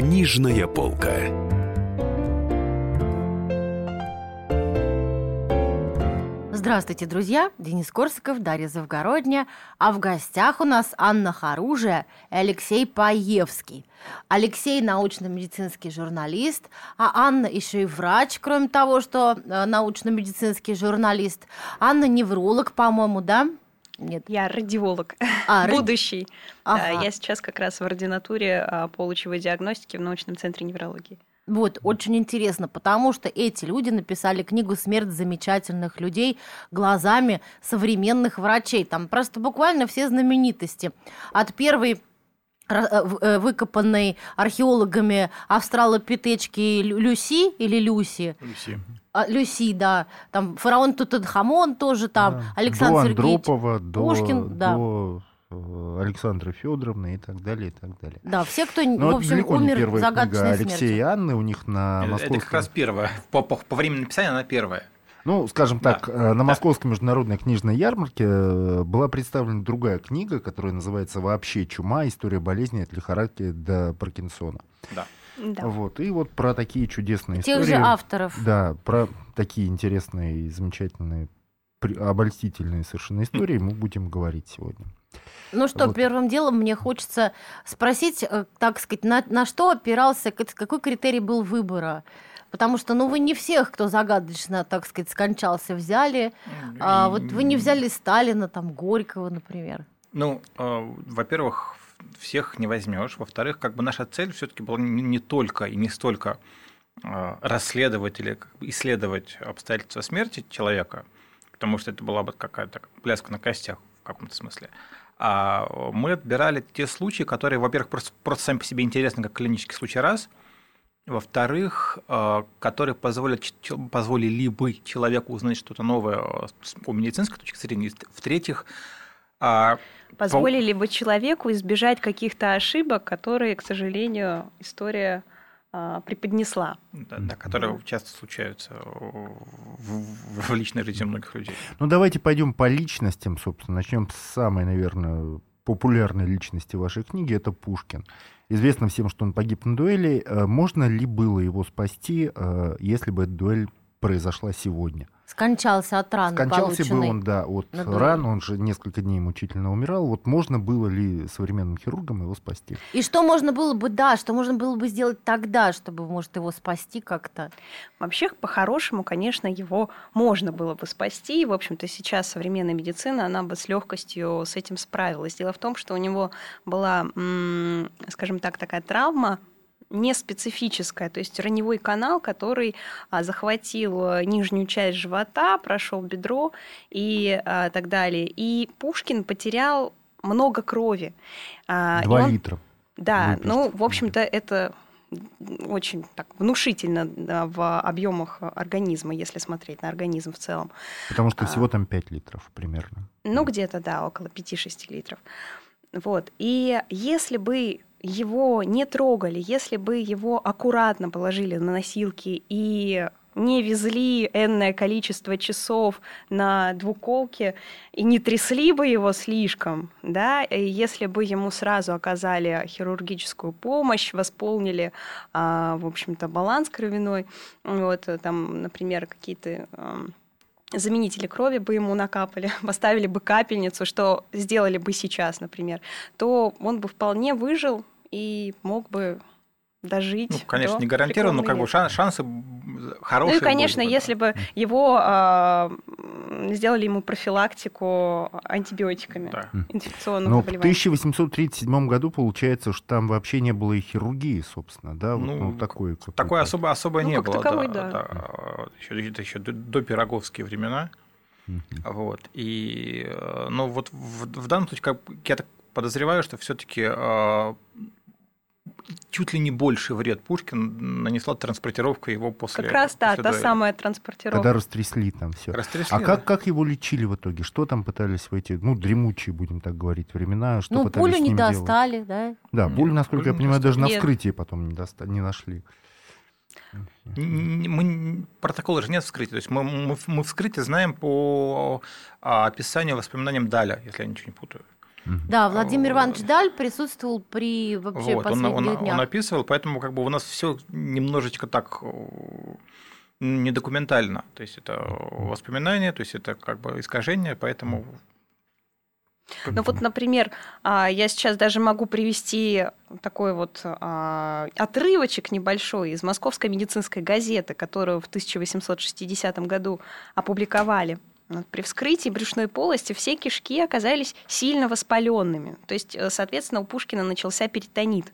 Книжная полка. Здравствуйте, друзья! Денис Корсаков, Дарья Завгородня. А в гостях у нас Анна Харужия и Алексей Паевский. Алексей – научно-медицинский журналист, а Анна еще и врач, кроме того, что э, научно-медицинский журналист. Анна – невролог, по-моему, да? Нет. Я радиолог, а, будущий. Ага. Я сейчас как раз в ординатуре а, по лучевой диагностике в научном центре неврологии. Вот, очень интересно, потому что эти люди написали книгу «Смерть замечательных людей» глазами современных врачей. Там просто буквально все знаменитости. От первой выкопанной археологами австралопитечки Люси или Люси. Люси. А, Люси, да. Там фараон Тутанхамон тоже там. Да. Александр до Сергеевич Андропова, до, Пушкин, да. до Э, Александра Федоровна и так далее, и так далее. Да, все, кто, Но в общем, умер не первая загадочной книга Алексея и Анны, у них на московском... Это как раз первая. По, по, по времени написания она первая. Ну, скажем так, да. Э, на Московской международной книжной ярмарке э, была представлена другая книга, которая называется «Вообще чума. История болезни от лихорадки до Паркинсона». Да. Да. Вот. И вот про такие чудесные Тех истории. же авторов. Да, про такие интересные и замечательные, обольстительные совершенно истории мы будем говорить сегодня. Ну что, вот. первым делом мне хочется спросить, э, так сказать, на, на что опирался, какой критерий был выбора? Потому что, ну, вы не всех, кто загадочно, так сказать, скончался, взяли. А, вот вы не взяли Сталина, там, Горького, например. Ну, э, во-первых, всех не возьмешь. Во-вторых, как бы наша цель все-таки была не, только и не столько э, расследовать или исследовать обстоятельства смерти человека, потому что это была бы какая-то пляска на костях в каком-то смысле. А мы отбирали те случаи, которые, во-первых, просто, просто сами по себе интересны, как клинический случай раз, во-вторых, э, которые позволят, позволили бы человеку узнать что-то новое э, по медицинской точке зрения. В-третьих, а, позволили бы человеку избежать каких-то ошибок, которые, к сожалению, история а, преподнесла. Да, да, которые да. часто случаются в, в личной жизни многих людей. Ну, давайте пойдем по личностям, собственно. Начнем с самой, наверное, популярной личности вашей книги. Это Пушкин. Известно всем, что он погиб на дуэли. Э, можно ли было его спасти, э, если бы эта дуэль произошла сегодня? Скончался от раны Скончался бы он, да, от ран, он же несколько дней мучительно умирал. Вот можно было ли современным хирургам его спасти? И что можно было бы, да, что можно было бы сделать тогда, чтобы, может, его спасти как-то? Вообще, по-хорошему, конечно, его можно было бы спасти. И, в общем-то, сейчас современная медицина, она бы с легкостью с этим справилась. Дело в том, что у него была, скажем так, такая травма не специфическая, то есть раневой канал, который а, захватил э, нижнюю часть живота, прошел бедро и а, так далее. И Пушкин потерял много крови. А, Два он, литра. Да, Выпустить. ну, в общем-то, это очень так внушительно да, в объемах организма, если смотреть на организм в целом. Потому что всего там 5 литров примерно. Ну, где-то, да, около 5-6 литров. Вот. И если бы его не трогали, если бы его аккуратно положили на носилки и не везли энное количество часов на двуколке и не трясли бы его слишком, да, и если бы ему сразу оказали хирургическую помощь, восполнили, а, в общем-то, баланс кровяной, вот, там, например, какие-то заменители крови бы ему накапали, поставили бы капельницу, что сделали бы сейчас, например, то он бы вполне выжил и мог бы дожить. Ну, конечно, не гарантированно, но как бы шансы, хорошие. Ну и, конечно, были, если бы его э, сделали ему профилактику антибиотиками да. инфекционных но заболеваний. в 1837 году получается, что там вообще не было и хирургии, собственно, да? Вот, ну, ну, такой, такой особо, особо ну, не было. Таковой, да, да. да. Еще, это еще до, до пироговские времена. Uh-huh. Вот. И, ну, вот в, в данном случае, как, я так подозреваю, что все-таки э, чуть ли не больше вред Пушкин нанесла транспортировка его после. Как раз да, та дуэли. самая транспортировка. Когда растрясли там все. Растрясли, а как, как его лечили в итоге? Что там пытались в эти, ну, дремучие, будем так говорить, времена? Что ну, пулю не делать? достали, да? Да, Нет, пулю, насколько пулю я понимаю, даже на вскрытии потом не, доста- не нашли. Мы, протокола же нет вскрытия. То есть мы, мы, мы вскрытие знаем по а, описанию, воспоминаниям Даля, если я ничего не путаю. Да, Владимир Иванович Даль присутствовал при вообще вот, он, последних он, днях. он описывал, поэтому как бы у нас все немножечко так э, недокументально. То есть это воспоминания, то есть это как бы искажение, поэтому Ну вот, например, а, я сейчас даже могу привести такой вот а, отрывочек небольшой из Московской медицинской газеты, которую в 1860 году опубликовали. При вскрытии брюшной полости все кишки оказались сильно воспаленными. То есть, э, соответственно, у Пушкина начался перитонит.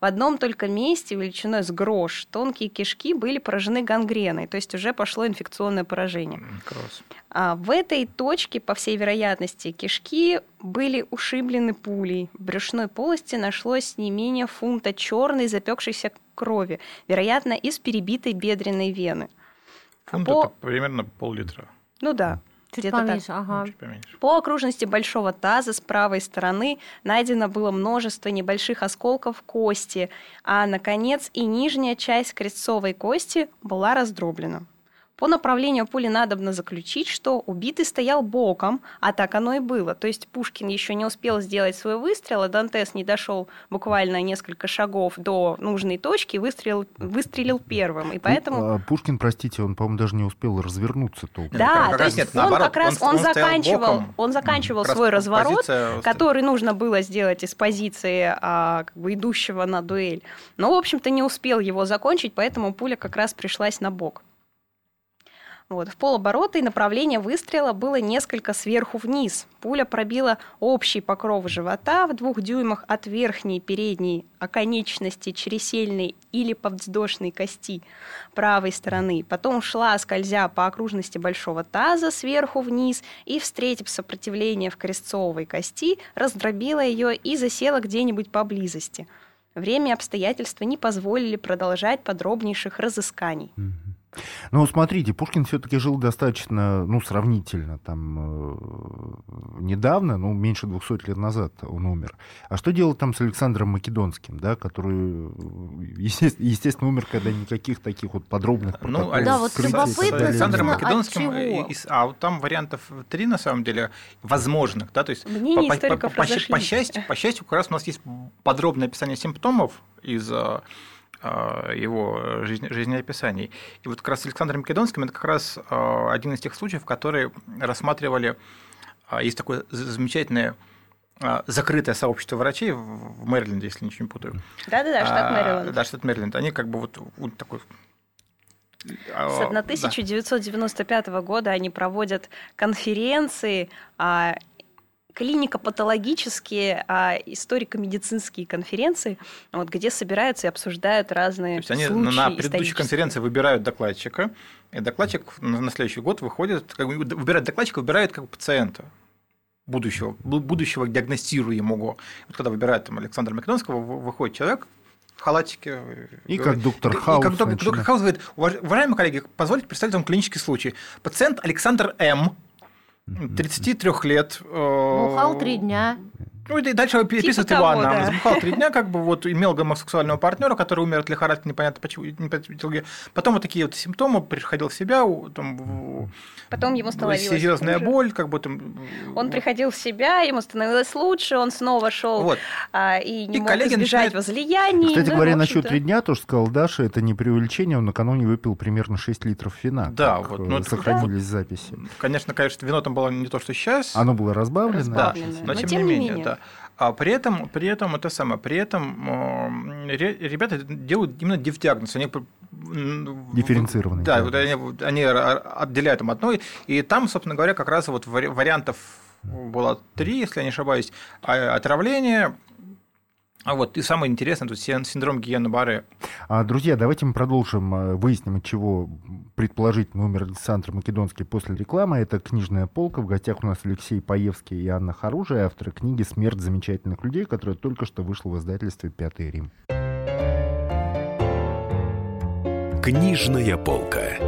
В одном только месте, величиной с грош, тонкие кишки были поражены гангреной, то есть уже пошло инфекционное поражение. кросс. А в этой точке, по всей вероятности, кишки были ушиблены пулей. В брюшной полости нашлось не менее фунта черной запекшейся крови, вероятно, из перебитой бедренной вены. Фунт по- это примерно пол-литра, Ну да, Чуть где-то так. поменьше, ага. чуть поменьше. По окружности большого таза с правой стороны найдено было множество небольших осколков кости, а, наконец, и нижняя часть крестцовой кости была раздроблена. По направлению пули надобно заключить, что убитый стоял боком, а так оно и было. То есть Пушкин еще не успел сделать свой выстрел, а Дантес не дошел буквально несколько шагов до нужной точки и выстрелил, выстрелил первым. И поэтому... Ну, а Пушкин, простите, он, по-моему, даже не успел развернуться толком. Да, то есть нет, он наоборот, как раз он- он, заканчивал, боком. он заканчивал свой разворот, позиция- который нужно было сделать из позиции а, как бы идущего на дуэль. Но, в общем-то, не успел его закончить, поэтому пуля как раз пришлась на бок. Вот. В полоборота и направление выстрела было несколько сверху вниз. Пуля пробила общий покров живота в двух дюймах от верхней передней оконечности чересельной или подвздошной кости правой стороны. Потом шла, скользя по окружности большого таза сверху вниз и, встретив сопротивление в крестцовой кости, раздробила ее и засела где-нибудь поблизости. Время и обстоятельства не позволили продолжать подробнейших разысканий. Мгм. Ну, смотрите, Пушкин все-таки жил достаточно, ну, сравнительно, там, э, недавно, ну, меньше 200 лет назад он умер. А что делать там с Александром Македонским, да, который, э, есте- естественно, умер, когда никаких таких вот подробных Ну, протоколов Да, вот любопытно, Александром. Македонским, от и- чего? и с- а вот там вариантов три, на самом деле, возможных, да, то есть по, по- по- по по счастью, по счастью, как раз у нас есть подробное описание симптомов из а, его жизни- жизнеописаний. И вот как раз с Александром Македонским это как раз а, один из тех случаев, которые рассматривали, а, есть такое замечательное а, закрытое сообщество врачей в Мэриленде, если ничего не путаю. Да-да-да, штат А, Мэриленд. Да, штат Мэриленд. Они как бы вот, такой... а, С да. 1995 года они проводят конференции, а, клинико-патологические, а, историко-медицинские конференции, вот, где собираются и обсуждают То разные есть они случаи на предыдущей конференции выбирают докладчика, и докладчик на, следующий год выходит, как бы выбирает докладчика, выбирает как бы пациента будущего, бу- будущего диагностируемого. Вот когда выбирают там Александра Македонского, вы- выходит человек в халатике. И говорит- как доктор и Хаус как доктор, доктор Хаус говорит, «Уваж- уважаемые коллеги, позвольте представить вам клинический случай. Пациент Александр М., 33 лет. Бухал три дня. Ну, и дальше переписывает Типа того, Ивана. да. Забухал три дня, как бы вот имел гомосексуального партнера, который умер от лихорадки, непонятно почему, непонятно. Потом вот такие вот симптомы, приходил в себя, там, Потом ему становилось серьезная хуже. боль, как бы там. Он приходил в себя, ему становилось лучше, он снова шел Вот. а, и не И мог коллеги избежать начинают- возлияний. Кстати да, говоря, насчет три дня, тоже сказал Даша, это не преувеличение, он накануне выпил примерно 6 литров вина. Да, как, вот, э, ну, это- сохранились записи. Конечно, конечно, вино там было не то, что сейчас. Оно было разбавлено. Да, Разбавленное. но, Но тем, тем не не менее, менее. Да. А при этом, при этом это самое, при этом ре- ребята делают именно дифдиагноз, они Дифференцированный Да, вот они, они отделяют там одно, и там, собственно говоря, как раз вот вари- вариантов было три, если я не ошибаюсь, А, отравление, а вот и самое интересное, тут син- синдром Гиена Барре. А, друзья, давайте мы продолжим, э, выясним, от чего предположительно умер Александр Македонский после рекламы. Это «Книжная полка». В гостях у нас Алексей Паевский и Анна Харужия, авторы книги «Смерть замечательных людей», которая только что вышла в издательстве «Пятый Рим». Книжная полка.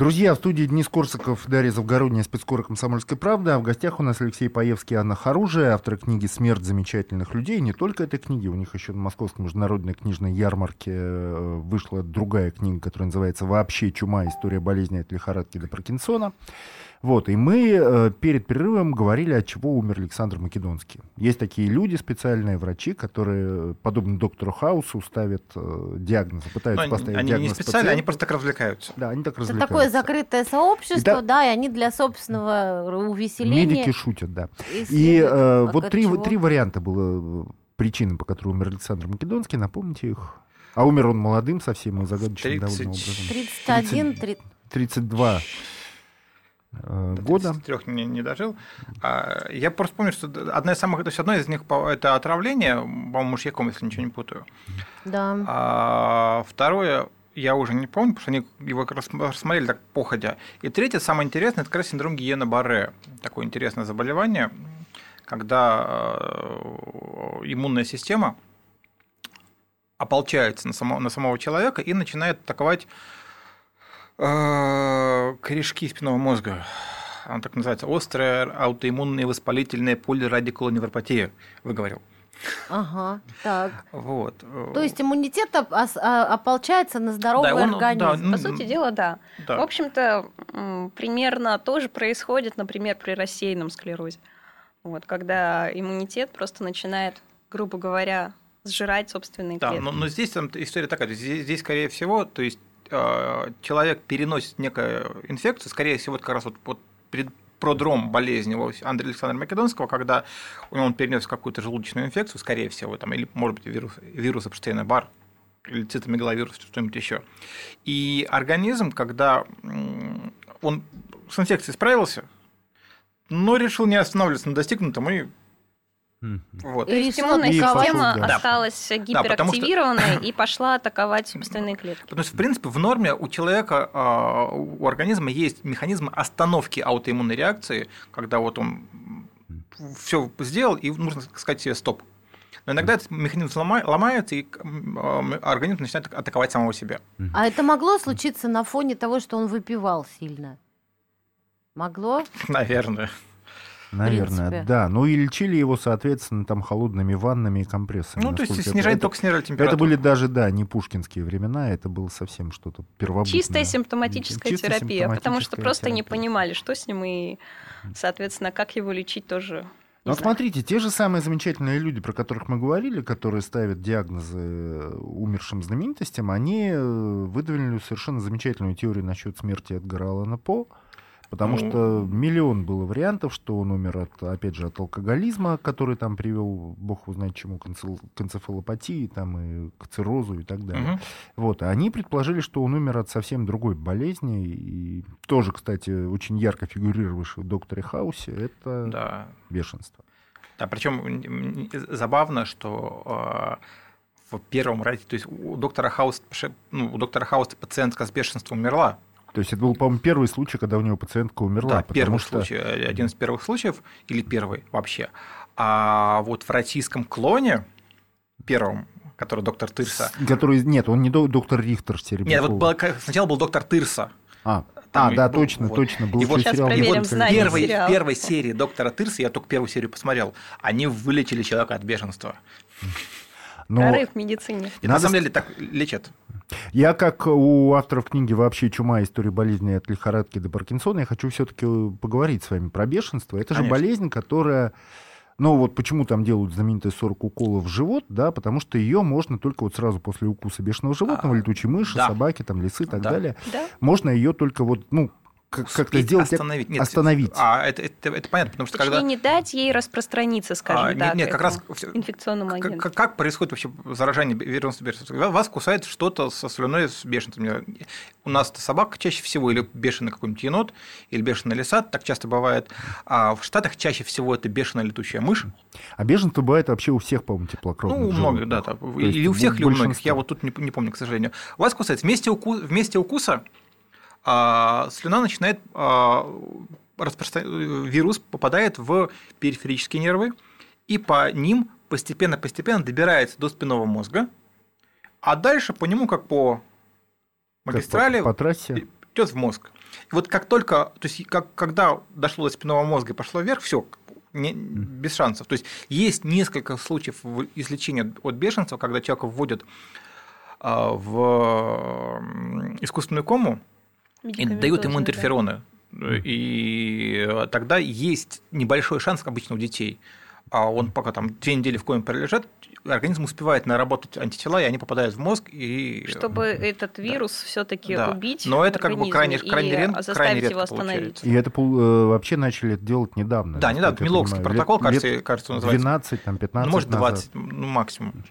Друзья, в студии Денис Корсаков, Дарья Завгородняя, спецкора «Комсомольской правды». А в гостях у нас Алексей Паевский, Анна Харужия, авторы книги «Смерть замечательных людей». И не только этой книги, у них еще на Московской международной книжной ярмарке э, вышла другая книга, которая называется «Вообще чума. История болезни от лихорадки до Паркинсона». Вот, и мы э, перед перерывом говорили, от чего умер Александр Македонский. Есть такие люди, специальные врачи, которые, подобно доктору Хаусу, ставят э, диагноз, пытаются Но поставить они диагноз не специально, пациенту. они просто так развлекаются. Да, они так Это развлекаются. такое закрытое сообщество, И да- да, и они для собственного увеселения. Медики шутят, да. И исследуют, э, вот от три, чего. три варианта было э, причин, по которым умер Александр Македонский. Напомните их. А умер он молодым совсем и загадочным 30. довольно образом. 31, 30. 32 э, года. 33 не, не дожил. А, Я просто помню, что одна из самых, то есть одно из них это отравление, по-моему, мышьяком, если ничего не путаю. Да. А второе, я уже не помню, потому что они его рассмотрели так походя. И третье, самое интересное, это как раз синдром Гиена Барре. Такое интересное заболевание, когда э, иммунная система ополчается на, само, на самого человека и начинает атаковать э, корешки спинного мозга. Она так называется. Острая аутоиммунная воспалительная полирадикулоневропатия, выговорил. Ага, так. Вот. То есть иммунитет а, ополчается на здоровый Да, он- организм. да, По сути дела, да. Да. В общем-то, примерно тоже происходит, например, при рассеянном склерозе. Вот, когда иммунитет просто начинает, грубо говоря, сжирать собственные Да, клетки. но, но здесь там история такая, здесь, здесь, скорее всего, то есть человек переносит некую инфекцию, скорее всего, вот как раз вот, вот перед продром болезни Андрея Александра Македонского, когда он перенес какую-то желудочную инфекцию, скорее всего, там, или, может быть, вирус, вирус Эпштейна-Бар, или цитомегаловирус, что-нибудь еще. И организм, когда он с инфекцией справился, но решил не останавливаться на достигнутом и. Вот. И То есть решил иммунная И атаковать. система да. осталась потому что- гиперактивированной и пошла атаковать собственные клетки. Потому что, в принципе, в норме у человека, а, у организма есть механизм остановки аутоиммунной реакции, когда вот он все сделал, и нужно сказать себе стоп. Но иногда этот механизм лома- ломается, и организм начинает атаковать самого себя. А это могло случиться на фоне того, что он выпивал сильно? Могло? Наверное. Наверное, принципе. да. Ну и лечили его, соответственно, там холодными ваннами и компрессами. Ну, то есть снижать это, только снижали температуру. это были даже, да, не пушкинские времена, это было совсем что-то первобытное. Чистая симптоматическая Чисто терапия, потому что симптоматическая просто не терапия. понимали, что с ним, и, соответственно, как его лечить тоже. Ну, не вот знали. смотрите, те же самые замечательные люди, про которых мы говорили, которые ставят диагнозы умершим знаменитостям, они э, выдвинули совершенно замечательную теорию насчет смерти Эдгара Аллана По, потому Ну. что миллион было вариантов, что он умер от, опять же, от алкоголизма, который там привел, бог его знает чему, к энцефалопатии, там и к циррозу и так далее. Мгм. Вот, и они предположили, что он умер от совсем другой болезни, и тоже, кстати, очень ярко фигурировавший в «Докторе Хаусе», это Да. бешенство. Да, причем забавно, что э, в первом разе, то есть у доктора Хауса, ну, у доктора Хауса пациентка с бешенством умерла, То есть это был, по-моему, первый случай, когда у него пациентка умерла. Да, первый что... случай, э, один из первых случаев, или первый вообще. А вот в российском клоне, первом, который доктор Тырса. Который, нет, он не до- доктор Рихтер Нет, Серебряков. вот был- сначала был доктор Тырса. А, Там а, да, был- точно, вот. точно. Был И вот Сейчас сериал проверим «Доктор знания Рихтер». Первой, сериала. в первой серии доктора Тырса, я только первую серию посмотрел, они вылечили человека от бешенства. Но Прорыв в медицине. И Надо на самом деле так лечат. я, как у авторов книги «Вообще чума. История болезни от лихорадки до Паркинсона», я хочу все-таки поговорить с вами про бешенство. Это же Конечно. болезнь, которая... Ну вот почему там делают знаменитые 40 уколов в живот, да, потому что ее можно только вот сразу после укуса бешеного животного, А, летучей мыши, да. собаки, там, лисы и так Да. далее. Да? Можно ее только вот, ну, как-то сделать... остановить. Нет, остановить. А, это, это, это понятно, потому что Точнее, когда... не дать ей распространиться, скажем А, нет, так, нет, как раз инфекционному Как, агенту. как- как происходит вообще заражение вирусным бешенством? Когда вас кусает что-то со слюной с бешенством. У нас это собака чаще всего, или бешеный какой-нибудь енот, или бешеный лисат, так часто бывает. А в Штатах чаще всего это бешеная летучая мышь. А беженство бывает вообще у всех, по-моему, теплокровных Ну, у многих, да. там, или у всех, или у многих. Я вот тут не, не помню, к сожалению. Вас кусает. Вместе, уку... Вместе укуса слюна начинает а, распростра- э, вирус попадает в периферические нервы, и по ним постепенно-постепенно добирается до спинного мозга, а дальше по нему, как по Как по- магистрали, по, трассе. идет в мозг. И вот как только, то есть как, когда дошло до спинного мозга и пошло вверх, все, без шансов. То есть есть несколько случаев излечения от бешенства, когда человека вводят а, в искусственную кому и дают ему Медикаментозно, да. интерфероны. И э, тогда есть небольшой шанс обычно у детей. А он пока там две недели в коме пролежат, организм успевает наработать антитела, и они попадают в мозг. И... Чтобы этот вирус все-таки Да. убить. Но в это как бы крайне- крайне ред- крайне заставить редко его получается. И это э, вообще начали делать недавно. Да, недавно. Милокский протокол, Лет- кажется, лет кажется, называется. 12, там, 15 Ну, может, назад. 20, ну, максимум.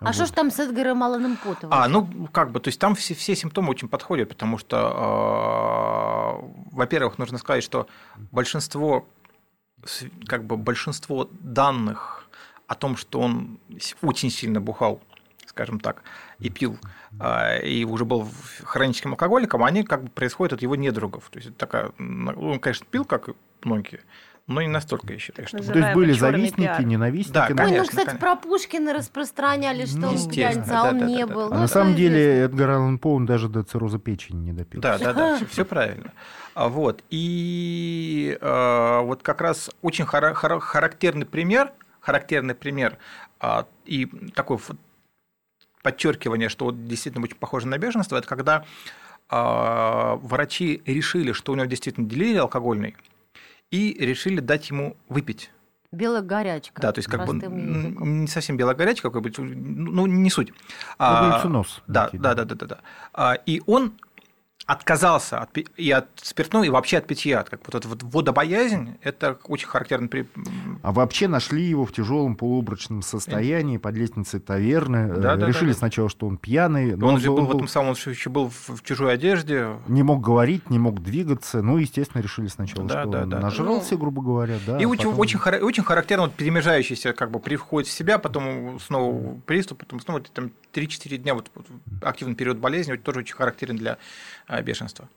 А что ж там с Эдгаром Алланом Поттом? А, ну, как бы, то есть там все, все симптомы очень подходят, потому что, э, во-первых, нужно сказать, что большинство, как бы, большинство данных о том, что он очень сильно бухал, скажем так, и пил, э, и уже был хроническим алкоголиком, они как бы происходят от его недругов. То есть такая, ну, он, конечно, пил, как многие, но не настолько, считаю, что... называемый То есть были завистники, пиар. ненавистники. Да, но- Ой, конечно, ну, кстати, конечно. про Пушкина распространяли, что он пьяница, а он да, да, не да, да. был. А Ну, на самом деле. Эдгар Аллан По, он даже до цирроза печени не допил. Да, да, да, все, правильно. А Вот. И э, вот как раз очень хара- хара- характерный пример, характерный пример а, и такое ф- подчеркивание, что вот действительно очень похоже на беженство, это когда а, врачи решили, что у него действительно делирий алкогольный, и решили дать ему выпить. Белая горячка. Да, то есть как бы языком. не совсем белогорячий какой-нибудь, ну не суть. Ну, А, галлюциноз да, некий, да, да. да, да, да, да. А, И он отказался от, и от спиртного, и вообще от питья. Как вот эта вот водобоязнь, это очень характерный при... А вообще нашли его в тяжелом полуобрачном состоянии под лестницей таверны. Э, Да, да, Решили да, да. сначала, что он пьяный. но Он же был в был- этом самом, он еще был в в чужой одежде. не мог говорить, не мог двигаться. Ну, естественно, решили сначала, Да, что да, он да. нажрался, грубо говоря. Да, и а очень, потом- очень, хара- очень характерно вот перемежающийся, как бы приходит в себя, потом снова приступ, потом снова там 3-4 дня вот, активный период болезни, вот тоже очень характерен для а, бешенства.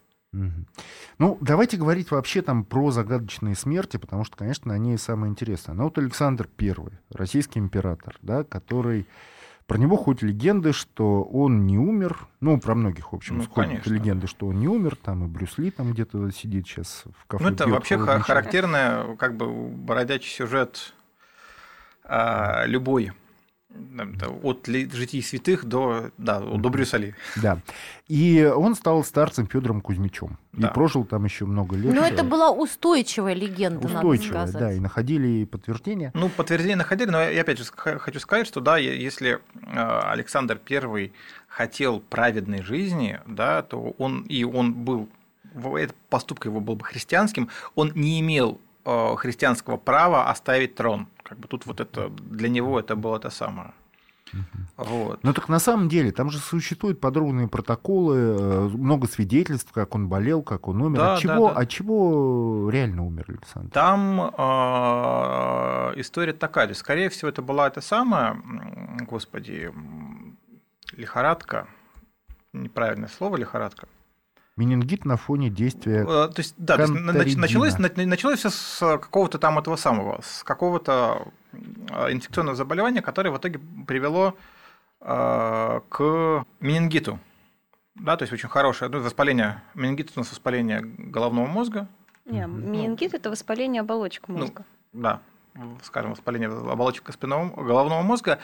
Ну, давайте говорить вообще там про загадочные смерти, потому что, конечно, они самые интересные. Ну, вот Александр I, российский император, да, который... Про него ходят легенды, что он не умер. Ну, про многих, в общем, Ну, ходят конечно. легенды, что он не умер. Там и Брюс Ли там где-то сидит сейчас в кафе. Ну, это пьет вообще характерная, как бы бородячий сюжет а, любой. Да, От житий святых до, да, до Брюса Ли. Да. И он стал старцем Федором Кузьмичем. Да. И прожил там еще много лет. Но это была устойчивая легенда, устойчивая, надо да, сказать. и находили подтверждения. Ну, подтверждение находили, но я опять же хочу сказать, что да, если э, Александр I хотел праведной жизни, да, то он и он был, эта поступка его был бы христианским, он не имел э, христианского права оставить трон. Как бы тут вот это для него это было то самое. Вот. Ну так на самом деле, там же существуют подробные протоколы, э, много свидетельств, как он болел, как он умер. Да, от, чего, да, да. от чего реально умер Александр? Там э, история такая, то есть, скорее всего, это была это самая, господи, лихорадка, неправильное слово лихорадка. Менингит на фоне действия... Э, То есть, да, то есть, началось, на- началось все с какого-то там этого самого, с какого-то э, инфекционного заболевания, которое в итоге привело э, к менингиту. Да, то есть очень хорошее ну, воспаление. Менингит у нас воспаление головного мозга, Не, менингит это воспаление оболочек Ну, мозга. да, скажем, воспаление оболочек спинного, головного мозга.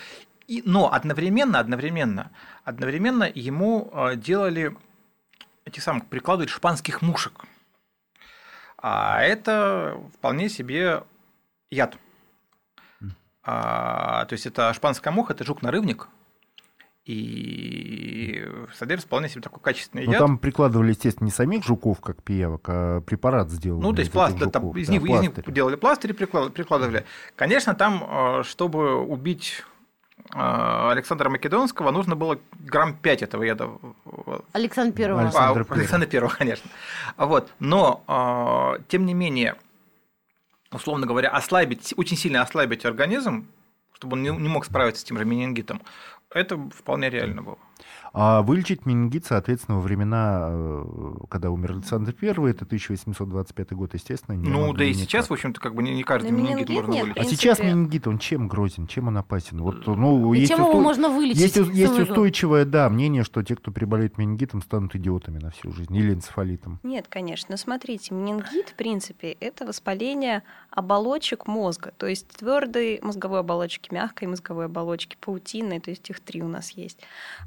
И, но одновременно, одновременно, одновременно ему э, делали эти самые, прикладывают шпанских мушек. А это вполне себе яд. А, то есть это шпанская муха, это жук-нарывник. и содержит вполне себе такой качественный Но яд. там прикладывали, естественно, не самих жуков, как пиявок, а препарат сделал. Ну, то есть пласт, да, там, из, них, из них делали пластыри, приклад- прикладывали. Конечно, там, э, чтобы убить Александра Македонского, нужно было грамм 5 этого яда. Александр Первый. Александр А, Первый. Александра Первого, конечно. А Вот. Но, э, тем не менее, условно говоря, ослабить, очень сильно ослабить организм, чтобы он не, не мог справиться с тем же менингитом, это вполне реально было. А вылечить менингит, соответственно, во времена, э, когда умер Александр I, это 1825 год, естественно, не ну, могли да и никак. сейчас, в общем-то, как бы не, не каждый менингит менингит можно нет, вылечить. А сейчас менингит, он чем грозен, чем он опасен? Вот, ну, И есть, чем его усто- можно вылечить? есть, есть устойчивое, да, мнение, что те, кто приболеет менингитом, станут идиотами на всю жизнь или энцефалитом. Нет, конечно. Смотрите, менингит, в принципе, это воспаление оболочек мозга, то есть твердой мозговой оболочки, мягкой мозговой оболочки, паутинной, то есть их три у нас есть.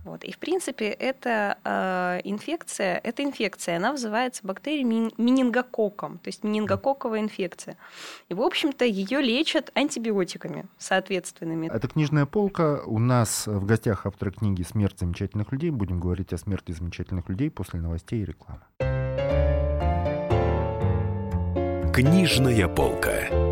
Вот. И, в принципе, это э, инфекция, эта инфекция, она вызывается бактерией менингококком, то есть менингококковая инфекция. И, в общем-то, ее лечат антибиотиками соответственными. Это книжная полка. У нас в гостях автор книги «Смерть замечательных людей». Будем говорить о смерти замечательных людей после новостей и рекламы. Книжная полка.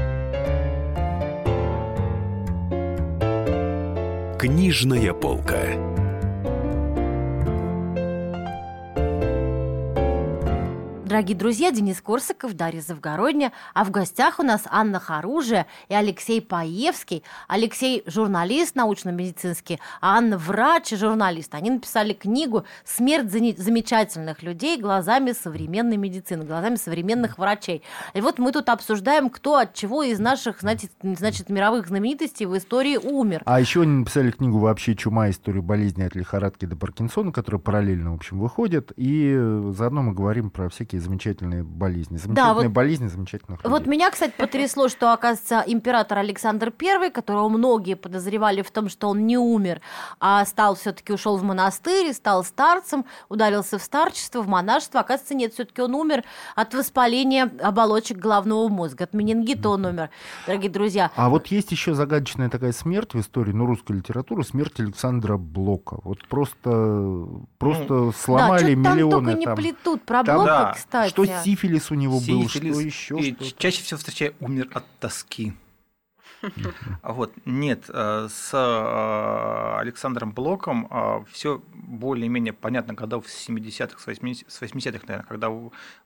Книжная полка. Дорогие друзья, Денис Корсаков, Дарья Завгородня, а в гостях у нас Анна Харужия и Алексей Паевский. Алексей – журналист научно-медицинский, а Анна – врач и журналист. Они написали книгу «Смерть замечательных людей глазами современной медицины», глазами современных врачей. И вот мы тут обсуждаем, кто от чего из наших, значит, значит мировых знаменитостей в истории умер. А еще они написали книгу вообще «Чума. Историю болезни от лихорадки до Паркинсона», которая параллельно, в общем, выходит. И заодно мы говорим про всякие замечательные болезни. Замечательные вот- болезни замечательных Вот людей. меня, кстати, потрясло, что, оказывается, император Александр I, которого многие подозревали в том, что он не умер, а стал все-таки ушел в монастырь, стал старцем, ударился в старчество, в монашество. Оказывается, нет, все-таки он умер от воспаления оболочек головного мозга, от менингита он умер, дорогие друзья. А вот есть еще загадочная такая смерть в истории ну, русской литературы, смерть Александра Блока. Вот просто, просто сломали да, что там миллионы только не там. плетут про Там, Блока, да, кстати. Что сифилис у него был, Сифилис, что еще и что-то. чаще всего встречаю умер от тоски. А Вот, нет, э, с э, Александром Блоком все более-менее понятно годов с 70-х, с 80- с 80-х, наверное, когда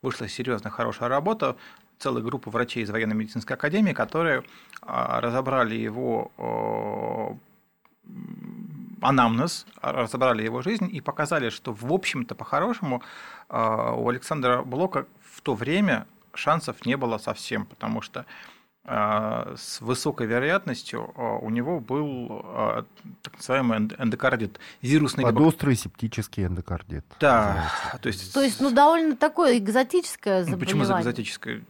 вышла серьезная хорошая работа, целая группа врачей из военно-медицинской академии, которые а, разобрали его э, анамнез, а, разобрали его жизнь и показали, что, в общем-то, по-хорошему, э, у Александра Блока в то время шансов не было совсем, потому что э, с высокой вероятностью у него был так называемый энд- эндокардит, вирусный либо- Подострый септический эндокардит. Да, называется. то есть... То есть, ну, довольно такое экзотическое заболевание. Почему экзотическое?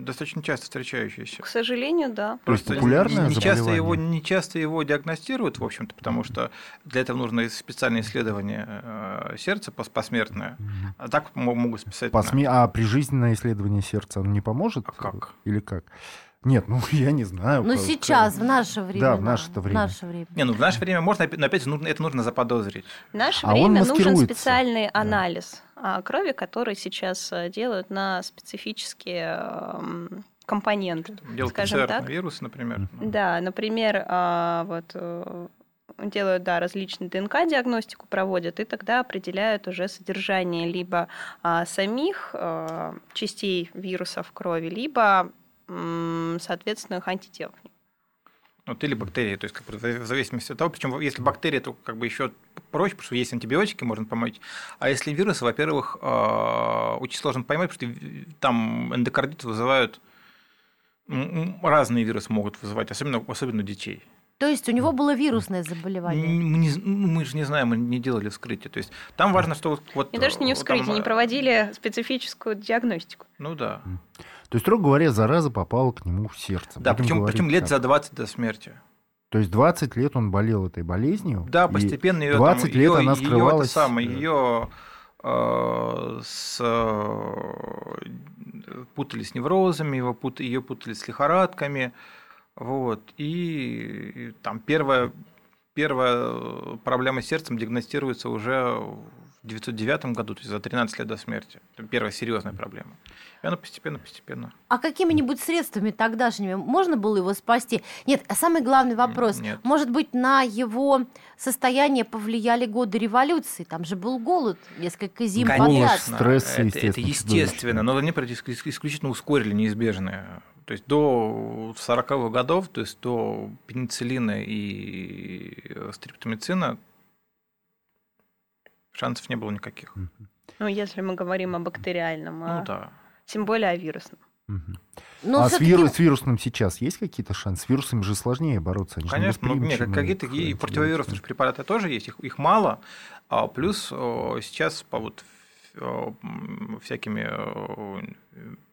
Достаточно часто встречающееся. К сожалению, да. Просто популярное не, не часто его, не часто его диагностируют, в общем-то, потому что для этого нужно специальное исследование э, сердца пос- посмертное. А так мо- могут списать. на- Посме- А прижизненное исследование сердца оно не поможет? А как? Или как? Нет, ну я не знаю. Ну, сейчас, в наше время. Да, в наше-то время. В наше время. Не, ну в наше время можно, опять- но опять нужно, это нужно заподозрить. В наше А время нужен специальный анализ а, крови, который сейчас а, делают на специфические ам, компоненты. Делать скажем так. на вирусы, например. Да, например, а, вот э, делают да, различные ДНК-диагностику проводят, и тогда определяют уже содержание либо а, самих а, частей вируса в крови, либо соответственных антител. Вот, или бактерии, то есть как бы, в зависимости от того, причем если бактерии, то как бы еще проще, потому что есть антибиотики, можно помочь. А если вирусы, во-первых, э, очень сложно поймать, потому что там эндокардит вызывают разные вирусы могут вызывать, особенно особенно у детей. То есть у него было вирусное заболевание? Мы, не- ну, мы же не знаем, мы не делали вскрытие. То есть там важно, что вот... вот, Не то, что не вскрытие, там, не э, проводили специфическую диагностику. Ну да. То есть, строго говоря, зараза попала к нему в сердце. Да, Будем причем, говорить причем лет так. за 20 до смерти. То есть 20 лет он болел этой болезнью. Да, и постепенно ее 20 там, лет её- она скрывалась. это самое, да. ее э, с, э, путали с неврозами, его пут, ее путали с лихорадками. Вот. И там первая, первая проблема с сердцем диагностируется уже в 909 году, то есть за 13 лет до смерти. Это первая серьезная проблема. И она постепенно-постепенно. А какими-нибудь средствами тогдашними можно было его спасти? Нет, а самый главный вопрос. Нет. Может быть, на его состояние повлияли годы революции? Там же был голод несколько зим Конечно. подряд. стресс, это, это естественно, но они исключительно ускорили неизбежное. То есть до 40-х годов, то есть до пенициллина и стриптомицина шансов не было никаких. Ну, если мы говорим о бактериальном, а Ну да. тем более о вирусном. Но а с, всё-таки- виру- с вирусным сейчас есть какие-то шансы? С вирусами же сложнее бороться. Они Конечно, ну, нет, какие-то и противовирусные же препараты тоже есть, их, их мало, а плюс э, сейчас по вот э, всякими э,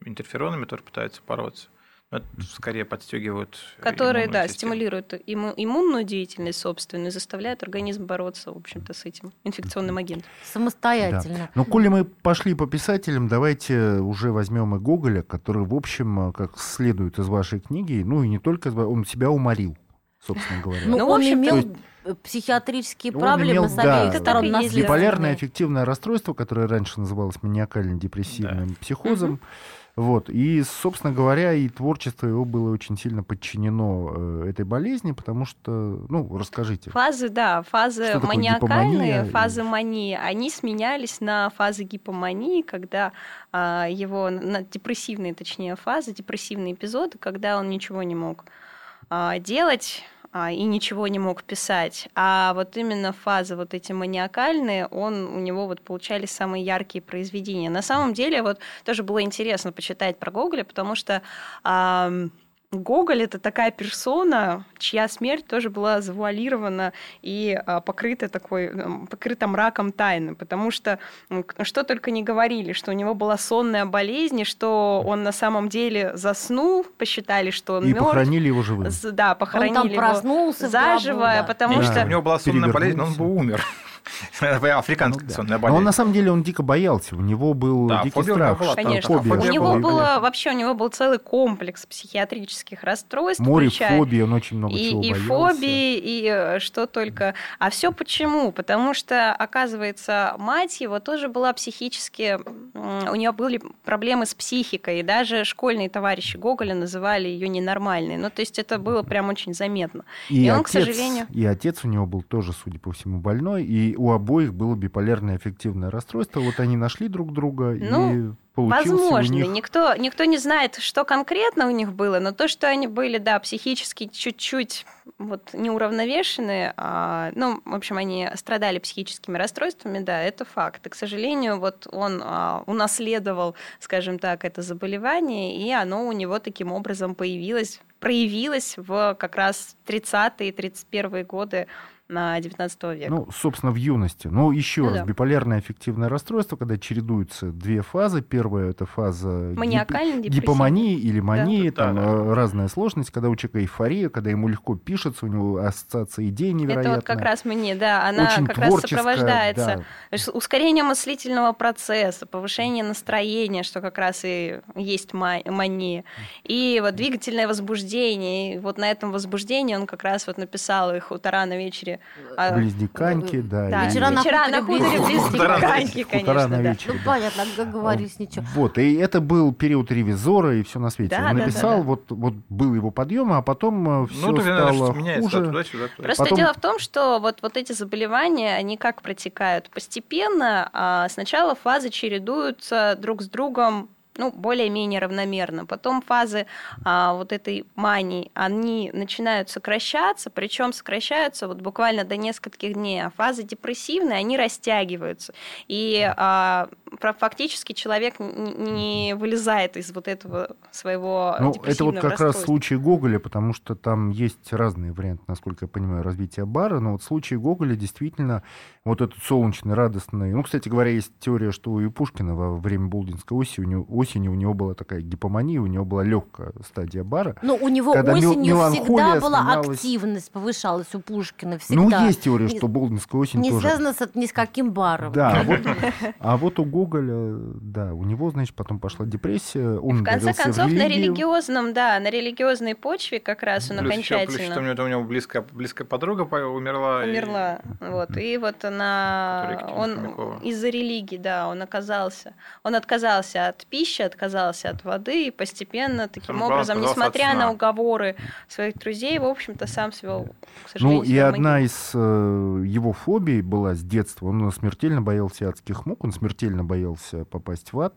интерферонами тоже пытаются бороться. Но это скорее подстегивают. Которые, да, систему. стимулируют имму- иммунную деятельность собственную, заставляют организм бороться, в общем-то, с этим инфекционным агентом. самостоятельно. Ну, коли мы пошли по писателям, давайте уже возьмем и Гоголя, который, в общем, как следует из вашей книги, ну и не только, он себя уморил, собственно говоря. Ну, Ну, в он имел психиатрические Он проблемы имел, с да, обеих Это сторон и наследственные. Биполярное аффективное расстройство, которое раньше называлось маниакально-депрессивным психозом. Вот. И, собственно говоря, и творчество его было очень сильно подчинено э, этой болезни, потому что, ну, расскажите. Фазы, да, фазы маниакальные, фазы мании, они сменялись на фазы гипомании, когда а, его, на депрессивные, точнее, фазы, депрессивные эпизоды, когда он ничего не мог а, делать и ничего не мог писать. А вот именно фазы вот эти маниакальные, он, у него вот получались самые яркие произведения. На самом деле вот тоже было интересно почитать про Гоголя, потому что ам, Гоголь это такая персона, чья смерть тоже была завуалирована и а, покрыта такой, покрыта мраком тайны, потому что что только не говорили, что у него была сонная болезнь, и что он на самом деле заснул, посчитали, что он И мертв. похоронили его живым. Да, Он похоронили там его проснулся заживо, да. потому Нет, что у него была сонная болезнь, но он бы умер. Африканская Ну да. Но он на самом деле он дико боялся, у него был Да, дикий фобия у него страх. была, Конечно, фобия у него было вообще у него был целый комплекс психиатрических расстройств, Море включая фобии, он очень много и, чего и боялся. фобии, и э, что только. А все почему? Потому что, оказывается, мать его тоже была психически... У нее были проблемы с психикой, и даже школьные товарищи Гоголя называли ее ненормальной. Ну, то есть это было прям очень заметно. И, И он, отец, к сожалению- и отец у него был тоже, судя по всему, больной, и у обоих было биполярное аффективное расстройство. Вот они нашли друг друга, и Ну, получился Возможно, у них... никто, никто не знает, что конкретно у них было, но то, что они были, да, психически чуть-чуть вот неуравновешенные, а, ну, в общем, они страдали психическими расстройствами, да, это факт. И, к сожалению, вот он а, унаследовал, скажем так, это заболевание, и оно у него таким образом появилось, проявилось в как раз 30-е, 31-е годы на 19 века. Ну, собственно, в юности. Но еще Ну раз, да. биполярное аффективное расстройство, когда чередуются две фазы. Первая это фаза гип- гипомании или мании, Да, там да, э, разная сложность, когда у человека эйфория, когда ему легко пишется, у него ассоциация идей невероятная. Это вот как раз мне, да, она Очень как раз сопровождается да. Ускорение мыслительного процесса, повышение настроения, что как раз и есть ма- мания, и вот двигательное возбуждение. И вот на этом возбуждении он как раз вот написал их утра на вечере. А, Близнеканьки, да. Да, Вечера на вечера на хуторе хуторе близ- близнеканьки, Утра на конечно, да. Ну, да. понятно, как говорить ничего. Вот, и это был период ревизора и все на свете. Да, Он да, да, написал, да. Вот, вот был его подъем, а потом все Ну, тут иногда стало меняется, да, хуже. туда-сюда, туда. Просто Потом- дело в том, что вот, вот эти заболевания, они как протекают? Постепенно а, сначала фазы чередуются друг с другом ну, более-менее равномерно. Потом фазы а, вот этой мании, они начинают сокращаться, причем сокращаются вот буквально до нескольких дней, а фазы депрессивные, они растягиваются. И а, фактически человек не вылезает из вот этого своего ну, это вот как раз случай Гоголя, потому что там есть разные варианты, насколько я понимаю, развития бара, но вот в случае Гоголя действительно вот этот солнечный, радостный... Ну, кстати говоря, есть теория, что и у Пушкина во время Болдинской осени у него, осени у него была такая гипомания, у него была легкая стадия бара. Но у него осенью всегда была активность, повышалась у Пушкина ну, всегда. Ну, есть теория, что Болдинская осень не тоже... Не связано с, ни с каким баром. Да, вот, а вот у Гоголя, да, у него, значит, потом пошла депрессия, он В конце концов, в на религиозном, да, на религиозной почве как раз он плюс окончательно... Еще, плюс, что у него, у него близкая, близкая подруга умерла. Умерла, и... вот, и вот она... Он из-за религии, да, он оказался... Он отказался от пищи, отказался от воды, и постепенно таким Самое образом, несмотря на уговоры своих друзей, в общем-то, сам свел, к сожалению, Ну, и одна из э, его фобий была с детства. Он смертельно боялся адских мук, он смертельно боялся попасть в ад.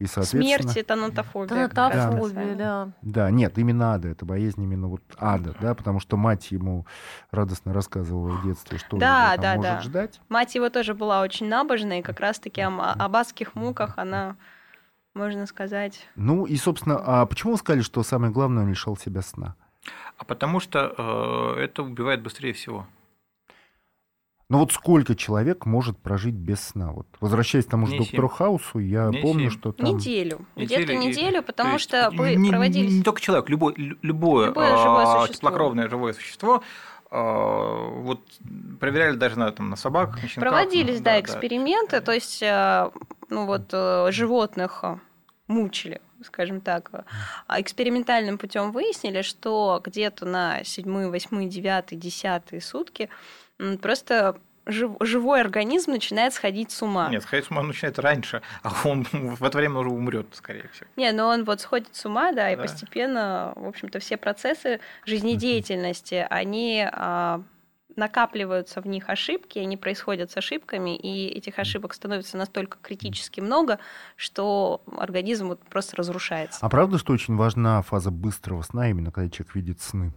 И, соответственно... Смерть — это нотофобия. Танатофобия, да. Да, нет, именно ада, это боязнь именно вот ада, да, потому что мать ему радостно рассказывала в детстве, что да, его там да, может да. ждать. Мать его тоже была очень набожной, и как раз-таки об, об адских муках она, можно сказать... Ну и, собственно, а почему вы сказали, что самое главное, он лишал себя сна? А потому что э, это убивает быстрее всего. Но вот сколько человек может прожить без сна? Вот, возвращаясь к тому же доктору Хаусу, я не помню, 7. что там... Неделю. Где-то неделю, потому что вы не, проводились... Не, не только человек, любой, любое, любое живое а, существо. теплокровное живое существо вот проверяли даже на, там, на собаках, на щенках. Проводились, да, да эксперименты, да. то есть, э, ну вот, э, животных мучили, скажем так, а экспериментальным путем выяснили, что где-то на 7, 8, 9, 10 сутки просто живой организм начинает сходить с ума. Нет, сходить с ума начинает раньше, а он в это время уже умрет, скорее всего. Не, но он вот сходит с ума, да, и да. постепенно, в общем-то, все процессы жизнедеятельности, они а, накапливаются в них ошибки, они происходят с ошибками, и этих ошибок становится настолько критически много, что организм вот просто разрушается. А правда, что очень важна фаза быстрого сна, именно когда человек видит сны?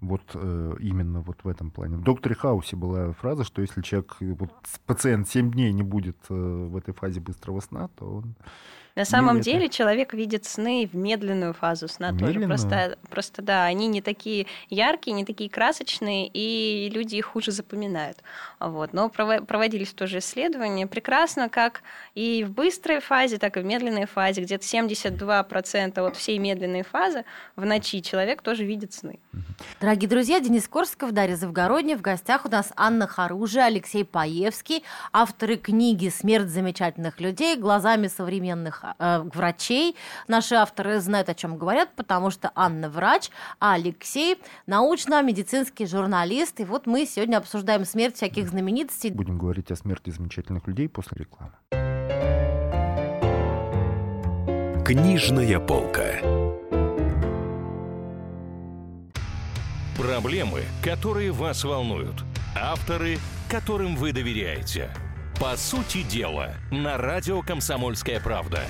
Вот э, именно вот в этом плане. В «Докторе Хаусе» была фраза, что если человек, вот, пациент 7 дней не будет э, в этой фазе быстрого сна, то он на самом Медленно. деле человек видит сны в медленную фазу сна Медленную? тоже. Просто, просто да, они не такие яркие, не такие красочные, и люди их хуже запоминают. Вот. Но проводились тоже исследования. Прекрасно, как и в быстрой фазе, так и в медленной фазе. Где-то 72% от всей медленной фазы в ночи человек тоже видит сны. Дорогие друзья, Денис Корсков, Дарья Завгородня. В гостях у нас Анна Харужи, Алексей Паевский, авторы книги «Смерть замечательных людей. Глазами современных э, врачей. Наши авторы знают, о чем говорят, потому что Анна врач, а Алексей научно-медицинский журналист. И вот мы сегодня обсуждаем смерть всяких знаменитостей. Будем говорить о смерти замечательных людей после рекламы. Книжная полка. Проблемы, которые вас волнуют. Авторы, которым вы доверяете. По сути дела, на радио «Комсомольская правда».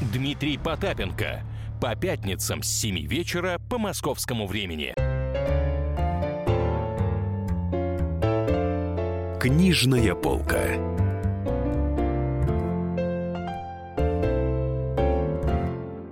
Дмитрий Потапенко. По пятницам с 7 вечера по московскому времени. Книжная полка.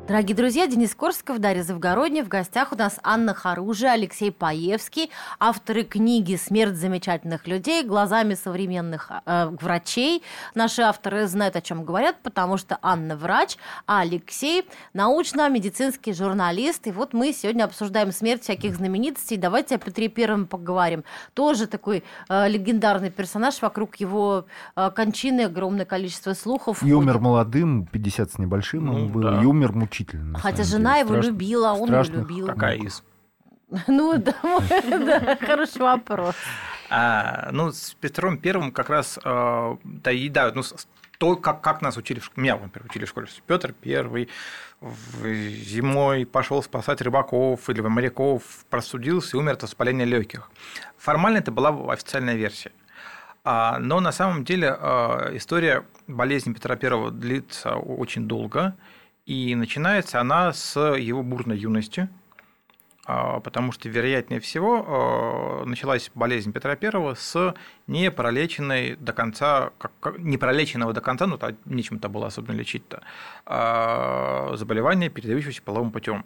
Дорогие друзья, Денис Корсков, Дарья Завгородня. В гостях у нас Анна Харужи, Алексей Паевский, авторы книги «Смерть замечательных людей. Глазами современных э, врачей». Наши авторы знают, о чем говорят, потому что Анна врач, а Алексей научно-медицинский журналист. И вот мы сегодня обсуждаем смерть всяких знаменитостей. Давайте о Петре Первом поговорим. Тоже такой э, легендарный персонаж. Вокруг его э, кончины огромное количество слухов. И умер молодым, 50 с небольшим ну, он был, да. и умер мучительно мучительно. Хотя жена деле. его Страшно, любила, он его любил. Какая из? Ну да, хороший вопрос. А, ну, с Петром Первым как раз, э, да, и да, ну, то, как, как нас учили, меня, например, учили в школе, Петр Первый зимой пошел спасать рыбаков или моряков, простудился и умер от воспаления легких. Формально это была официальная версия. А, но на самом деле история болезни Петра Первого длится очень долго, И начинается она с его бурной юности, а, потому что, вероятнее всего, а, началась болезнь Петра I с непролеченной до конца, как, непролеченного до конца, ну, нечем-то было особенно лечить-то, а, заболевания, передающегося половым путем.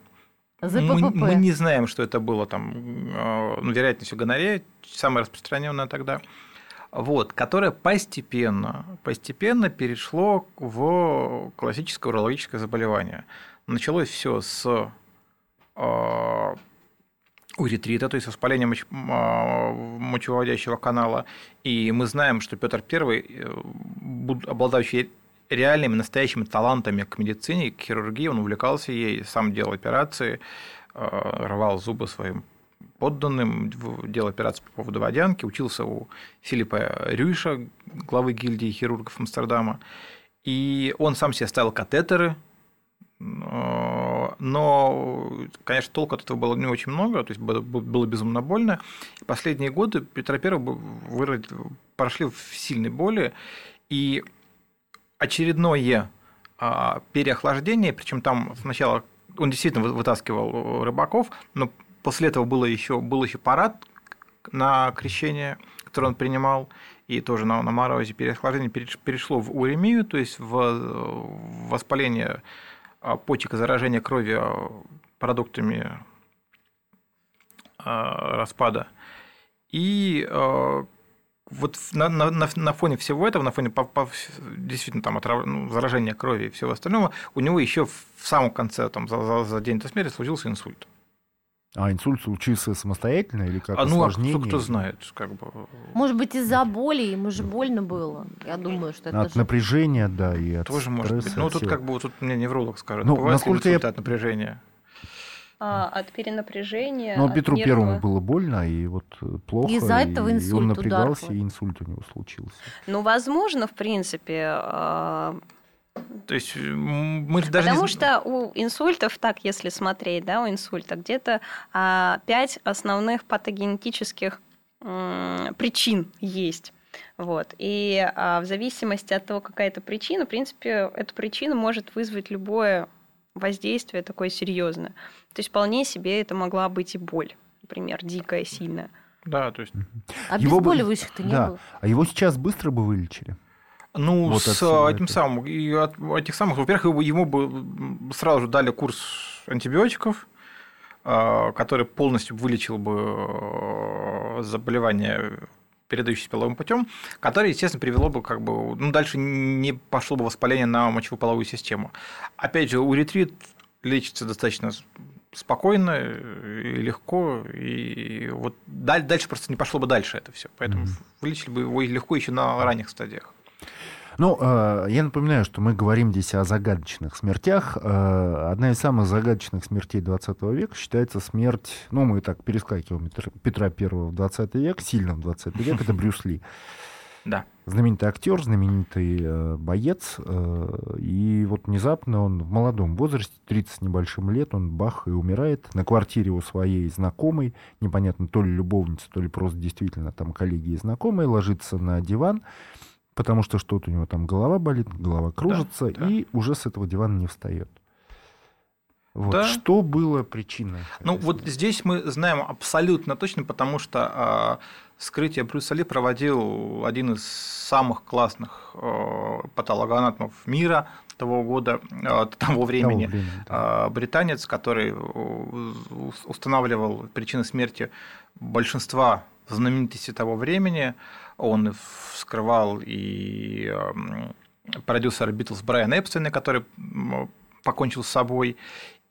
Мы, мы не знаем, что это было там, ну, вероятнее всего, гонорея, самое распространенное тогда, вот, которое постепенно, постепенно перешло в классическое урологическое заболевание. Началось все с у ретрита, то есть воспаление моч... А, мочевыводящего канала. И мы знаем, что Петр I, э, обладающий реальными, настоящими талантами к медицине, к хирургии, он увлекался ей, сам делал операции, э, рвал зубы своим подданным, делал операции по поводу водянки, учился у Филиппа Рюиша, главы гильдии хирургов Амстердама. И он сам себе ставил катетеры но, конечно, толку от этого было не очень много, то есть было безумно больно. Последние годы Петра I прошли в сильной боли, и очередное а, переохлаждение, причем там сначала он действительно вытаскивал рыбаков, но после этого было еще, был еще парад на крещение, который он принимал, и тоже на, на морозе переохлаждение перешло в уремию, то есть в воспаление а, почек и заражения крови а, продуктами а, распада. И вот на, на, на фоне всего этого, на фоне по, по, действительно там отрав... ну, заражения крови и всего остального, у него еще в самом конце, там, за, за, за день до смерти случился инсульт. А инсульт случился самостоятельно или как а, ну, осложнение? Ну, кто знает, как бы. Может быть, из-за боли, ему же больно было. Я думаю, что это От же... напряжения, да, и от Тоже может быть. Ну, тут как бы, тут мне невролог скажет. Ну, Бывает насколько я... от напряжения? А, от перенапряжения. Ну, Петру нервного... Первому было больно, и вот плохо. Из-за этого и инсульт, он напрягался, удар. и инсульт у него случился. Ну, возможно, в принципе, а, то есть мы даже Потому не... что у инсультов, так если смотреть, да, у инсульта где-то а, пять основных патогенетических м, причин есть. Вот. И а, в зависимости от того, какая это причина, в принципе, эту причину может вызвать любое воздействие такое серьезное. То есть вполне себе это могла быть и боль, например, дикая, сильная. Да, то есть... Обезболивающих-то не да. было. А его сейчас быстро бы вылечили? Ну, вот с этим это. самым, и от этих самых, во-первых, ему бы сразу же дали курс антибиотиков, а, который полностью вылечил бы э, заболевание передающееся половым путем, которое, естественно, привело бы как бы, ну, дальше не пошло бы воспаление на мочево-половую систему. Опять же, уретрит лечится достаточно спокойно и легко, и вот дальше просто не пошло бы дальше это все, поэтому mm-hmm. вылечили бы его легко еще на ранних стадиях. Ну, э, я напоминаю, что мы говорим здесь о загадочных смертях. Э, одна из самых загадочных смертей 20 века считается смерть, ну, мы так перескакиваем Петра I в 20 век, сильно в 20 век, это Брюс Ли. Да. Знаменитый актер, знаменитый э, боец. Э, и вот внезапно он в молодом возрасте, 30 с небольшим лет, он бах и умирает на квартире у своей знакомой, непонятно, то ли любовницы, то ли просто действительно там коллеги и знакомые, ложится на диван потому что что-то у него там голова болит, голова кружится, да, да. и уже с этого дивана не встает. Вот. Да. Что было причиной? Ну, вот здесь мы знаем абсолютно точно, потому что э, скрытие Брюса Ли проводил один из самых классных э, патологоанатомов мира того года, э, того времени, того времени да. э, британец, который устанавливал причины смерти большинства знаменитостей того времени. Он вскрывал и продюсер Битлз Брайан Эпстейн, который покончил с собой,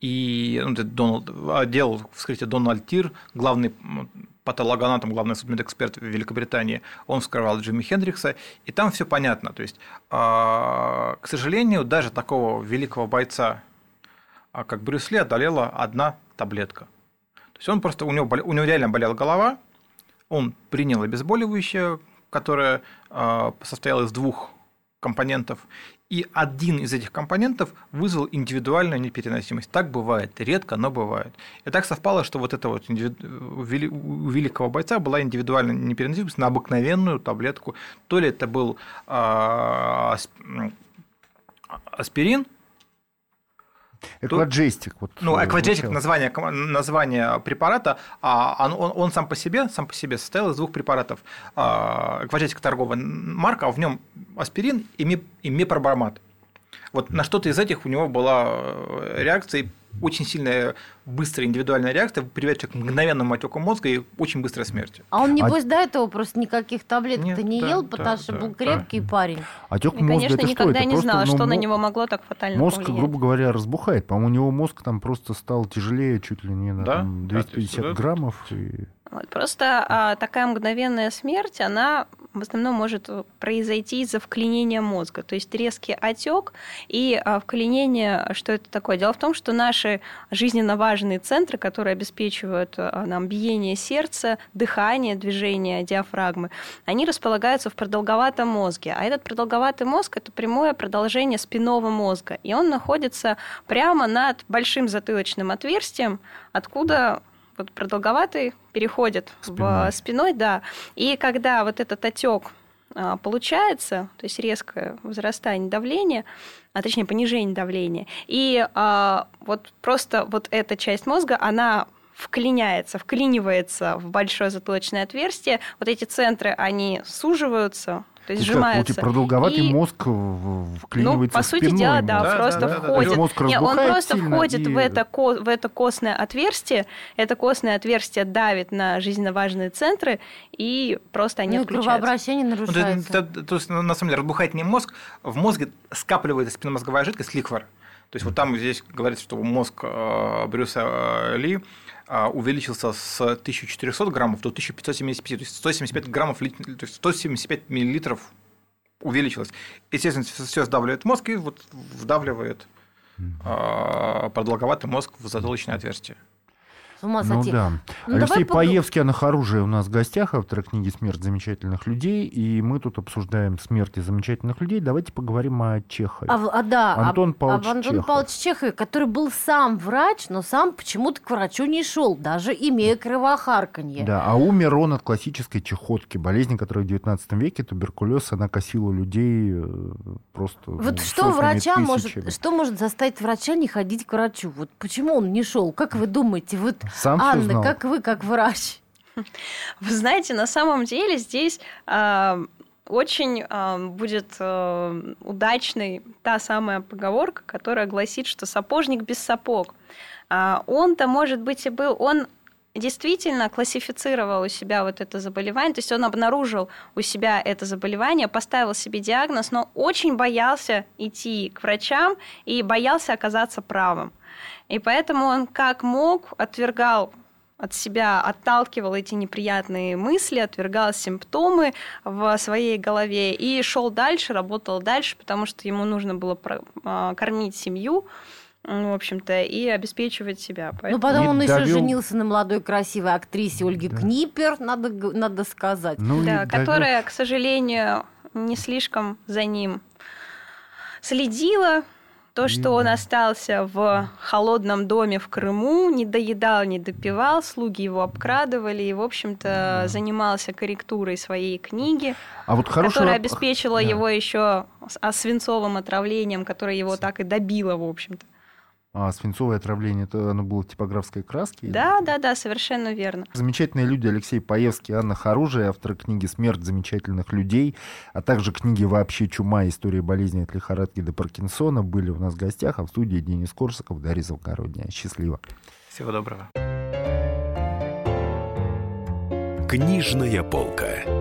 и ну, Дональд, а, делал вскрытие Дональд Тир, главный патологоанатом, главный судмедэксперт в Великобритании, он вскрывал Джимми Хендрикса, и там все понятно. То есть, а, к сожалению, даже такого великого бойца, а, как Брюс Ли, одолела одна таблетка. То есть он просто, у него, у него реально болела голова, он принял обезболивающее, которая а, состояла из двух компонентов, и один из этих компонентов вызвал индивидуальную непереносимость. Так бывает, редко, но бывает. И так совпало, что вот это вот у великого бойца была индивидуальная непереносимость на обыкновенную таблетку. То ли это был а, аспирин, Экваджестик. Вот, Ну, э, Экваджетик звучало. название, название препарата, а он, он- он сам по себе, сам по себе состоял из двух препаратов. А, Экваджетик торговая марка, а в нем аспирин и, ми, и мепробармат. Вот на что-то из этих у него была э, реакция, очень сильная, быстрая индивидуальная реакция, приведшая к мгновенному отеку мозга и очень быстрой смерти. А он, А- небось, до этого просто никаких таблеток-то не да, ел, да, потому что да, был да. крепкий парень. Отек И, мозга конечно, это что? никогда Это не просто, знала, ну, что на него могло так фатально Мозг, повлиять. грубо говоря, разбухает. По-моему, у него мозг там просто стал тяжелее чуть ли не на Да, там, да, то есть 250 вот это- граммов. И... Вот, просто а, такая мгновенная смерть, она в основном может произойти из-за вклинения мозга, то есть резкий отек и а, вклинение, что это такое? Дело в том, что наши жизненно важные центры, которые обеспечивают а, нам биение сердца, дыхание, движение диафрагмы, они располагаются в продолговатом мозге, а этот продолговатый мозг это прямое продолжение спинного мозга, и он находится прямо над большим затылочным отверстием, откуда вот продолговатый переходит Спиной. в спиной, да. И когда вот этот отек а, получается, то есть резкое возрастание давления, а точнее понижение давления, и а, вот просто вот эта часть мозга, она вклиняется, вклинивается в большое затылочное отверстие, вот эти центры, они суживаются, то есть То есть как, сжимаются. вот продолговатый И- мозг ну, вклинивается по в сути дела, да. Да, просто да, да, да. входит. То есть мозг Не, он просто входит и- в, это, ко- в это костное отверстие, это костное отверстие давит на жизненно важные центры, и просто они Ну, отключаются. кровообращение Ну, то, нарушается. есть, это- то есть, ну, на самом деле, разбухает не мозг, в мозге скапливается спинномозговая жидкость, ликвор. То есть вот там здесь говорится, что мозг э, Брюса э, Ли э, увеличился с 1400 граммов до 1575, то есть 175 граммов, то есть 175 миллилитров увеличилось. Естественно, все сдавливает мозг и вот вдавливает продолговатый мозг в затылочное отверстие. С ума Ну сойти. да. Ну, Алексей давай Паевский, Анна Оружие у нас в гостях, автор книги «Смерть замечательных людей», и мы тут обсуждаем смерти замечательных людей. Давайте поговорим о Чехове. А, а, да, об- Антон Павлович об Антоне Чехов. Павловиче Чехове, который был сам врач, но сам почему-то к врачу не шел, даже имея кровохарканье. Да, а умер он от классической чехотки, болезни, которая в 19 веке, туберкулез, она косила людей э, просто Вот ну, что врача тысячами. может, что может заставить врача не ходить к врачу? Вот почему он не шел? Как вы думаете? Вот, Сам Анна, знал. как вы, как врач? Вы знаете, на самом деле здесь а, очень а, будет а, удачной та самая поговорка, которая гласит, что сапожник без сапог. А, он-то, может быть, и был, он действительно классифицировал у себя вот это заболевание, то есть он обнаружил у себя это заболевание, поставил себе диагноз, но очень боялся идти к врачам и боялся оказаться правым. И поэтому он как мог отвергал от себя отталкивал эти неприятные мысли, отвергал симптомы в своей голове и шел дальше, работал дальше, потому что ему нужно было а, кормить семью, в общем-то, и обеспечивать себя. Ну, Поэтому- потом И он еще довел- женился на молодой красивой актрисе Ольге Да. Книпер, надо, надо сказать. Ну да, довел- которая, к сожалению, не слишком за ним следила. То, что он остался в холодном доме в Крыму, не доедал, не допивал, слуги его обкрадывали и, в общем-то, занимался корректурой своей книги, А вот хороший которая обеспечила Да. его еще свинцовым отравлением, которое его так и добило, в общем-то. А свинцовое отравление, это оно было типографской краске? Да, да, да, совершенно верно. Замечательные люди Алексей Паевский, Анна Харужия, авторы книги «Смерть замечательных людей», а также книги «Вообще чума. История болезни от лихорадки до Паркинсона» были у нас в гостях, а в студии Денис Корсаков, Дарья Завгородняя. Счастливо. Всего доброго. Книжная полка.